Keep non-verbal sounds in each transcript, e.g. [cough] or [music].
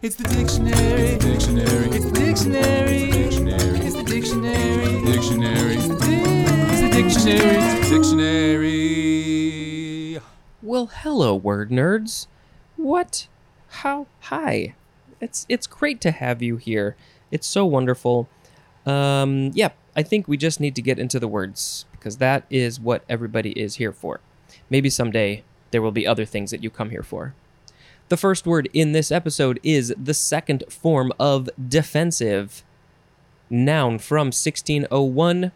It's the dictionary. Dictionary. It's the dictionary. Dictionary. It's the dictionary. Dictionary. It's the dictionary. Dictionary. Well, hello, word nerds. What? How? Hi. It's it's great to have you here. It's so wonderful. Um, yeah, I think we just need to get into the words because that is what everybody is here for. Maybe someday there will be other things that you come here for. The first word in this episode is the second form of defensive. Noun from 1601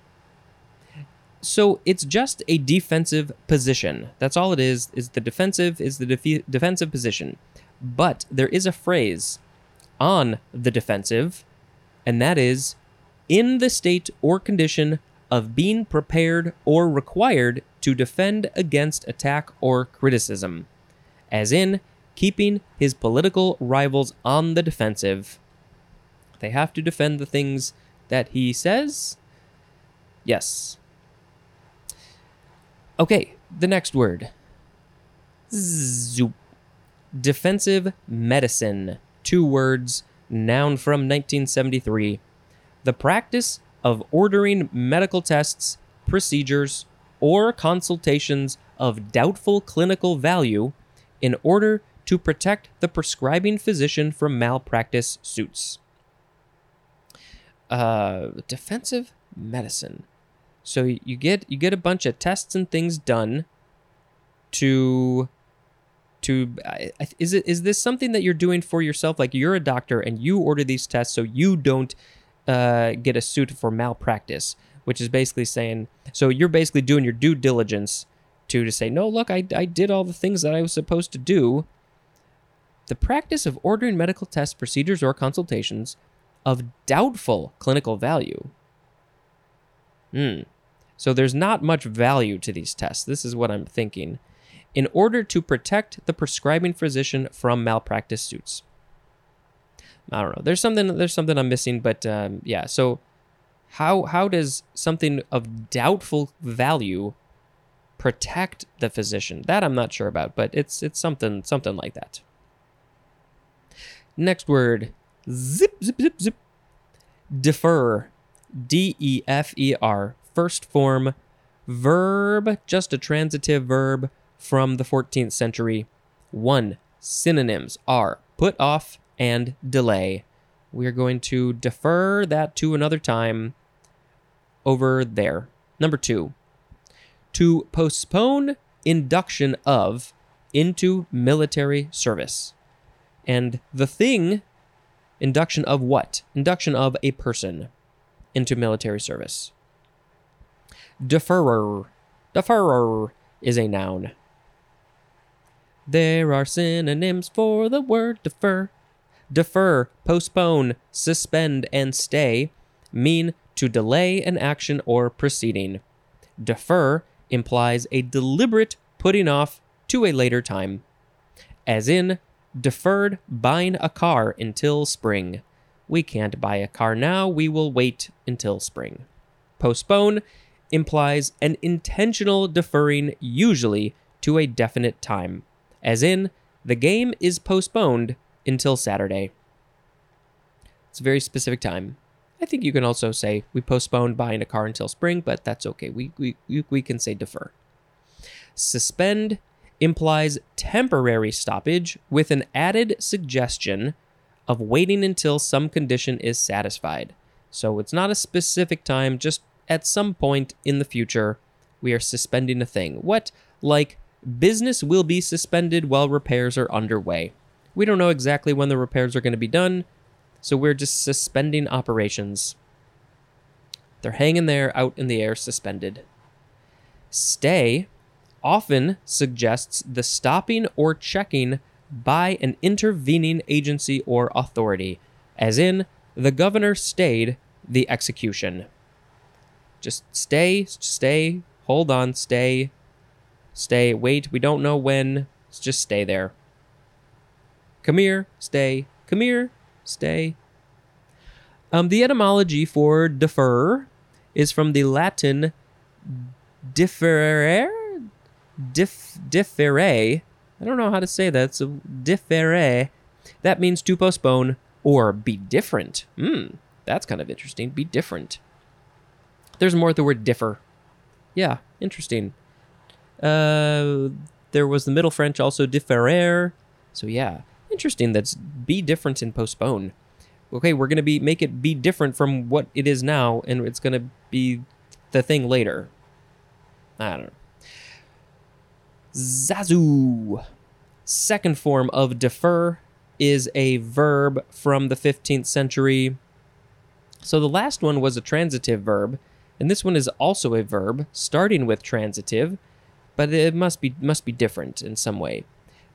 so it's just a defensive position. That's all it is. Is the defensive is the defe- defensive position. But there is a phrase on the defensive, and that is in the state or condition of being prepared or required to defend against attack or criticism, as in keeping his political rivals on the defensive. They have to defend the things that he says. Yes, Okay, the next word. Zoop. Defensive medicine. Two words, noun from 1973. The practice of ordering medical tests, procedures, or consultations of doubtful clinical value in order to protect the prescribing physician from malpractice suits. Uh, defensive medicine. So you get you get a bunch of tests and things done to to is it is this something that you're doing for yourself like you're a doctor and you order these tests so you don't uh, get a suit for malpractice which is basically saying so you're basically doing your due diligence to to say no look I, I did all the things that I was supposed to do the practice of ordering medical tests procedures or consultations of doubtful clinical value Hmm. So there's not much value to these tests. This is what I'm thinking. In order to protect the prescribing physician from malpractice suits. I don't know. There's something. There's something I'm missing, but um, yeah. So how how does something of doubtful value protect the physician? That I'm not sure about, but it's it's something something like that. Next word. Zip zip zip zip. Defer. D E F E R, first form, verb, just a transitive verb from the 14th century. One, synonyms are put off and delay. We are going to defer that to another time over there. Number two, to postpone induction of into military service. And the thing, induction of what? Induction of a person into military service. Deferrer. Deferrer is a noun. There are synonyms for the word defer. Defer, postpone, suspend, and stay mean to delay an action or proceeding. Defer implies a deliberate putting off to a later time, as in deferred buying a car until spring. We can't buy a car now, we will wait until spring. Postpone implies an intentional deferring, usually to a definite time, as in, the game is postponed until Saturday. It's a very specific time. I think you can also say we postponed buying a car until spring, but that's okay. We, we, we can say defer. Suspend implies temporary stoppage with an added suggestion of waiting until some condition is satisfied. So it's not a specific time, just at some point in the future, we are suspending a thing. What? Like, business will be suspended while repairs are underway. We don't know exactly when the repairs are going to be done, so we're just suspending operations. They're hanging there out in the air, suspended. Stay often suggests the stopping or checking by an intervening agency or authority, as in, the governor stayed the execution. Just stay, stay, hold on, stay, stay, wait, we don't know when, just stay there. Come here, stay, come here, stay. Um, the etymology for defer is from the Latin differere, dif, differe, I don't know how to say that. So differe That means to postpone or be different. Hmm, that's kind of interesting. Be different. There's more at the word differ. Yeah, interesting. Uh, there was the Middle French also différer. So yeah, interesting. That's be different and postpone. Okay, we're gonna be make it be different from what it is now, and it's gonna be the thing later. I don't know. Zazu. Second form of defer is a verb from the 15th century. So the last one was a transitive verb, and this one is also a verb starting with transitive, but it must be must be different in some way.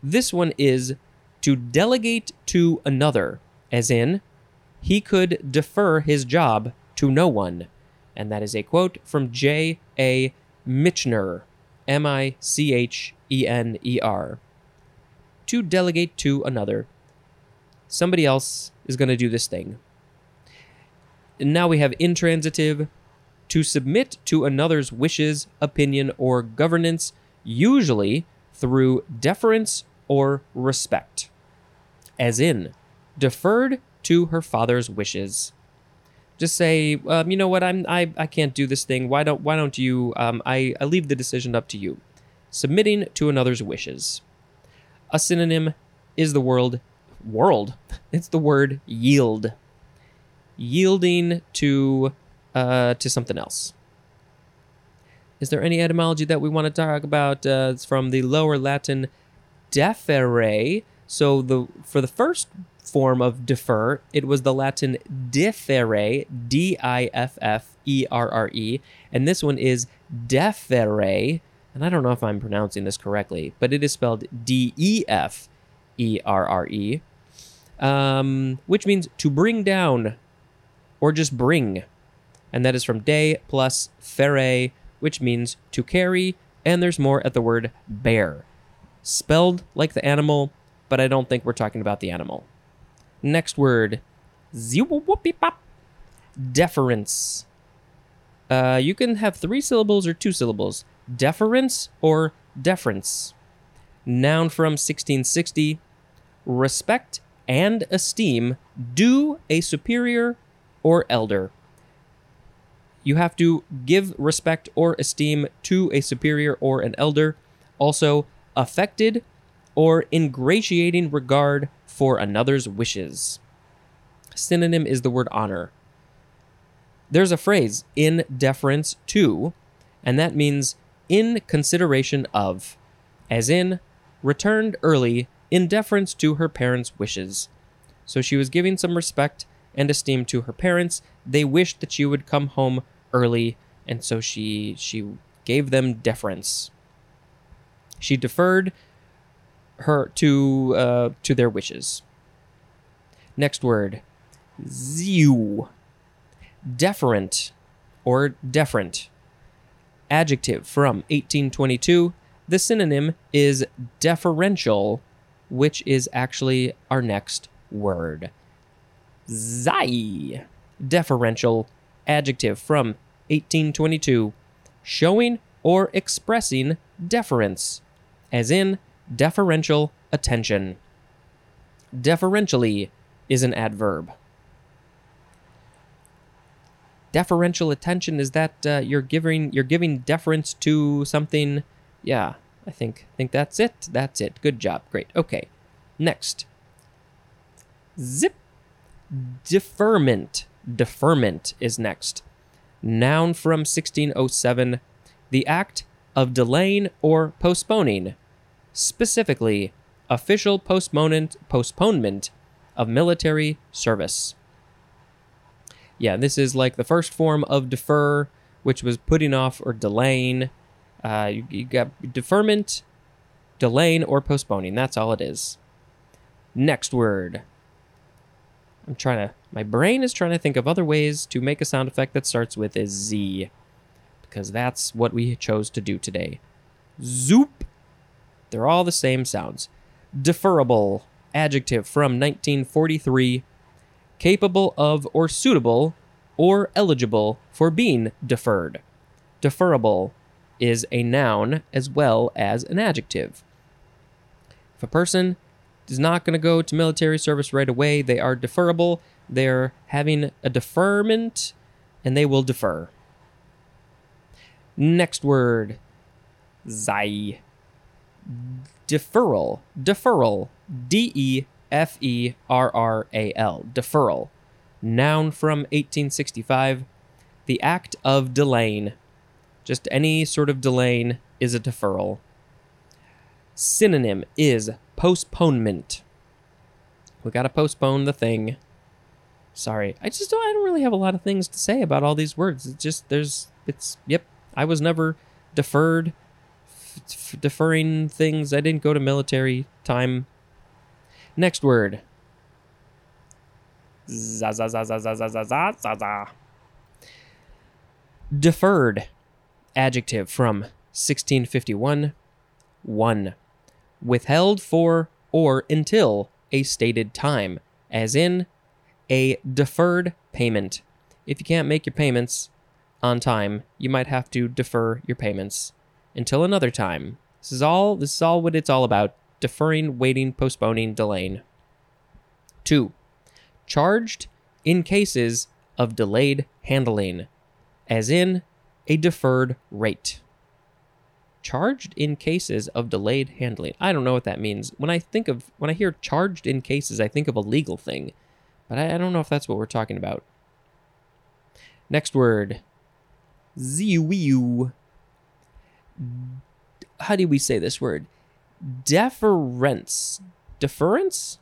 This one is to delegate to another, as in he could defer his job to no one. And that is a quote from J. A. Michener, M I C H E N E R. To delegate to another. Somebody else is going to do this thing. And now we have intransitive to submit to another's wishes, opinion, or governance, usually through deference or respect. As in, deferred to her father's wishes. Just say, um, you know what, I'm I, I can't do this thing. Why don't why don't you um, I, I leave the decision up to you. Submitting to another's wishes. A synonym is the word world. [laughs] It's the word yield. Yielding to uh, to something else. Is there any etymology that we want to talk about? Uh, it's from the Lower Latin deferre. So the for the first form of defer, it was the Latin differe, D I F F E R R E, and this one is deferre, and I don't know if I'm pronouncing this correctly, but it is spelled D E F E R R E, um, which means to bring down or just bring, and that is from de plus ferre, which means to carry, and there's more at the word bear, spelled like the animal, but I don't think we're talking about the animal. Next word. Deference. Uh, you can have three syllables or two syllables. Deference or deference. Noun from 1660. Respect and esteem due a superior or elder. You have to give respect or esteem to a superior or an elder. Also, affected or ingratiating regard for another's wishes. Synonym is the word honor. There's a phrase, in deference to, and that means in consideration of, as in, returned early in deference to her parents' wishes. So she was giving some respect and esteem to her parents. They wished that she would come home early, and so she she gave them deference. She deferred her to uh, to their wishes. Next word, zew, deferent or deferent. Adjective from 1822. The synonym is deferential, which is actually our next word. Zai, deferential adjective from 1822, showing or expressing deference, as in deferential attention. Deferentially is an adverb. Deferential attention is that uh, you're giving you're giving deference to something. Yeah, I think think that's it. That's it. Good job. Great. Okay. Next. Zip. Deferment. Deferment is next. Noun from 1607. The act of delaying or postponing specifically official postponement postponement of military service. Yeah, this is like the first form of defer, which was putting off or delaying. Uh, you, you got deferment, delaying, or postponing. That's all it is. Next word. I'm trying to. My brain is trying to think of other ways to make a sound effect that starts with a Z, because that's what we chose to do today. Zoop. They're all the same sounds. Deferrable, adjective from 1943, capable of or suitable or eligible for being deferred. Deferrable is a noun as well as an adjective. If a person is not going to go to military service right away. They are deferrable. They're having a deferment and they will defer. Next word Zai. Deferral. Deferral. D E F E R R A L. Deferral. Noun from 1865. The act of delaying. Just any sort of delaying is a deferral. Synonym is postponement. We got to postpone the thing. Sorry. I just don't I don't really have a lot of things to say about all these words. It's just there's it's yep. I was never deferred f- deferring things. I didn't go to military time. Next word. Za za za za za za za za za. Deferred. Adjective from 1651. 1. Withheld for or until a stated time, as in a deferred payment. If you can't make your payments on time, you might have to defer your payments until another time. This is all this is all what it's all about. Deferring, waiting, postponing, delaying. 2. Charged in cases of delayed handling, as in a deferred rate. Charged in cases of delayed handling. I don't know what that means. When I think of when I hear charged in cases, I think of a legal thing, but I, I don't know if that's what we're talking about. Next word. Ziwiu. How do we say this word? Deference. Deference?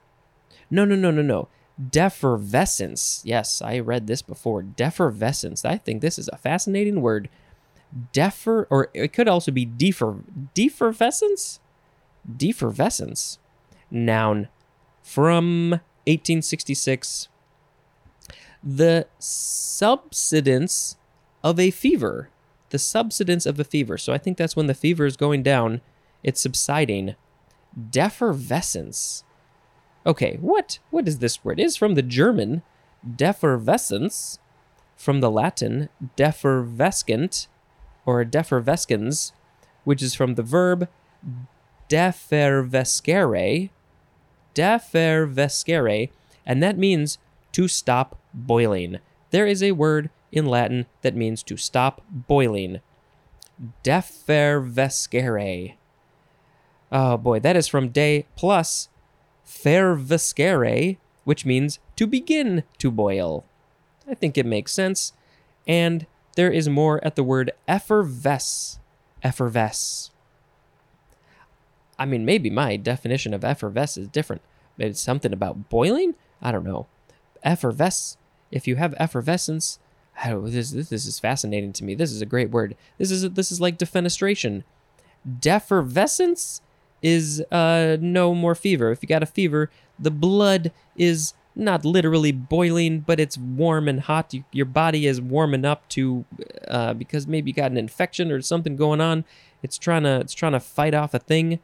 No, no, no, no, no. Defervescence. Yes, I read this before. Defervescence. I think this is a fascinating word. Defer, or it could also be defer, defervescence? Defervescence. Noun from 1866. The subsidence of a fever. The subsidence of a fever. So I think that's when the fever is going down, it's subsiding. Defervescence. Okay, what what is this word? It is from the German defervescence, from the Latin defervescent or defervescens, which is from the verb defervescere, defervescere, and that means to stop boiling. There is a word in Latin that means to stop boiling. Defervescere. Oh boy, that is from de plus fervescere, which means to begin to boil. I think it makes sense. And there is more at the word effervesce. Effervesce. I mean, maybe my definition of effervesce is different. Maybe it's something about boiling? I don't know. Effervesce. If you have effervescence, This, this this is fascinating to me. This is a great word. This is this is like defenestration. Defervescence is uh, no more fever. If you got a fever, the blood is not literally boiling, but it's warm and hot. You, your body is warming up to uh, because maybe you got an infection or something going on. It's trying to it's trying to fight off a thing.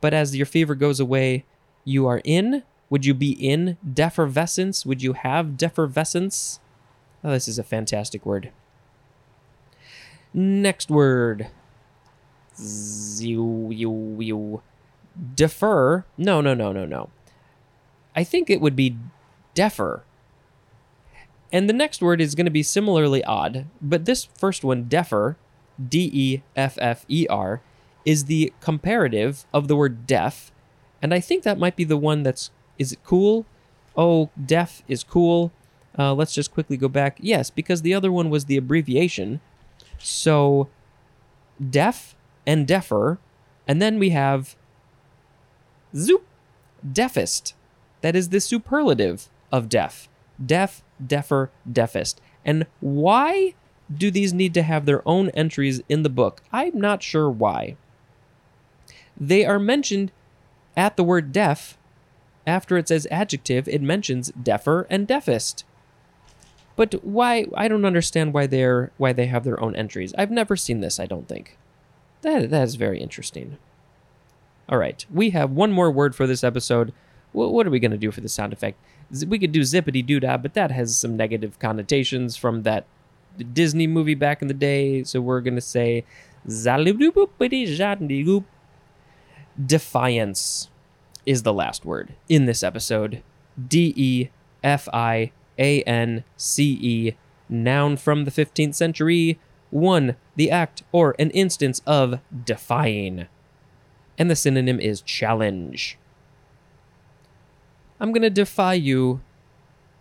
But as your fever goes away, you are in. Would you be in defervescence? Would you have defervescence? Oh, this is a fantastic word. Next word. You, you. Defer. No, no, no, no, no. I think it would be defer. And the next word is going to be similarly odd, but this first one, deafer, D E F F E R, is the comparative of the word deaf. And I think that might be the one that's, is it cool? Oh, deaf is cool. Uh, let's just quickly go back. Yes, because the other one was the abbreviation. So, deaf and deafer. And then we have zoop, deafest. That is the superlative of deaf. Deaf, deafer, deafest. And why do these need to have their own entries in the book? I'm not sure why. They are mentioned at the word deaf. After it says adjective, it mentions deafer and deafest. But why I don't understand why they're why they have their own entries. I've never seen this, I don't think. That that is very interesting. All right, we have one more word for this episode. What, what are we going to do for the sound effect? We could do zippity doo dah, but that has some negative connotations from that Disney movie back in the day. So we're going to say. Defiance is the last word in this episode. D E F I A N C E, noun from the 15th century. One, the act or an instance of defying. And the synonym is challenge. I'm gonna defy you.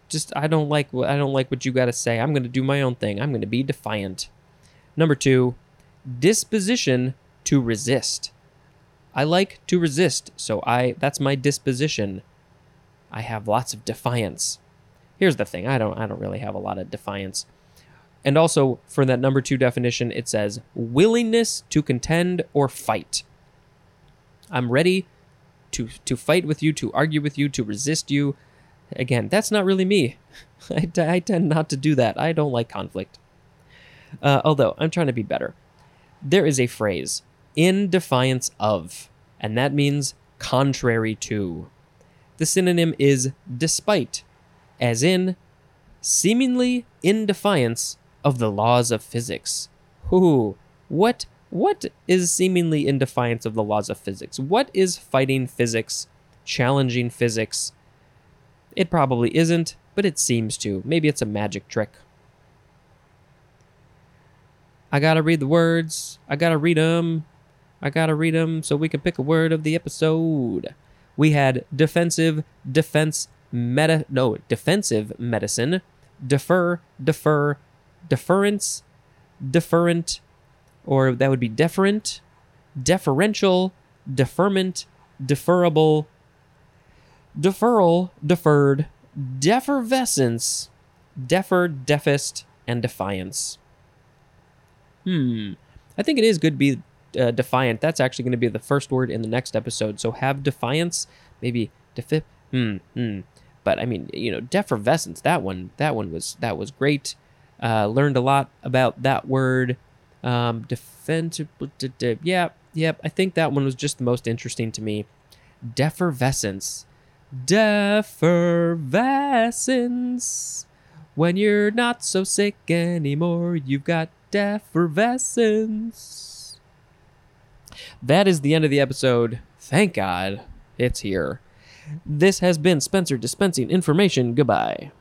Just I don't like I don't like what you gotta say. I'm gonna do my own thing. I'm gonna be defiant. Number two, disposition to resist. I like to resist, so I that's my disposition. I have lots of defiance. Here's the thing, I don't I don't really have a lot of defiance. And also for that number 2 definition it says willingness to contend or fight. I'm ready to to fight with you, to argue with you, to resist you. Again, that's not really me. [laughs] I, t- I tend not to do that. I don't like conflict. Uh, although I'm trying to be better. There is a phrase in defiance of, and that means contrary to. The synonym is despite, as in seemingly in defiance of the laws of physics. Who? what what is seemingly in defiance of the laws of physics? What is fighting physics, challenging physics? It probably isn't, but it seems to. Maybe it's a magic trick. I gotta read the words. I gotta read them. I gotta read them so we can pick a word of the episode. We had defensive, defense, meta, no, defensive medicine, defer, defer, deference, deferent, or that would be deferent, deferential, deferment, deferable, deferral, deferred, defervescence, deferred, deafest, and defiance. Hmm. I think it is good to be uh, defiant. That's actually going to be the first word in the next episode. So have defiance, maybe defi. Hmm. Hmm. But I mean, you know, defervescence. That one. That one was that was great. Uh, learned a lot about that word. Um, defensive. Yeah. Yep. I think that one was just the most interesting to me. Defervescence. Defervescence. When you're not so sick anymore, you've got defervescence. That is the end of the episode. Thank God it's here. This has been Spencer dispensing information. Goodbye.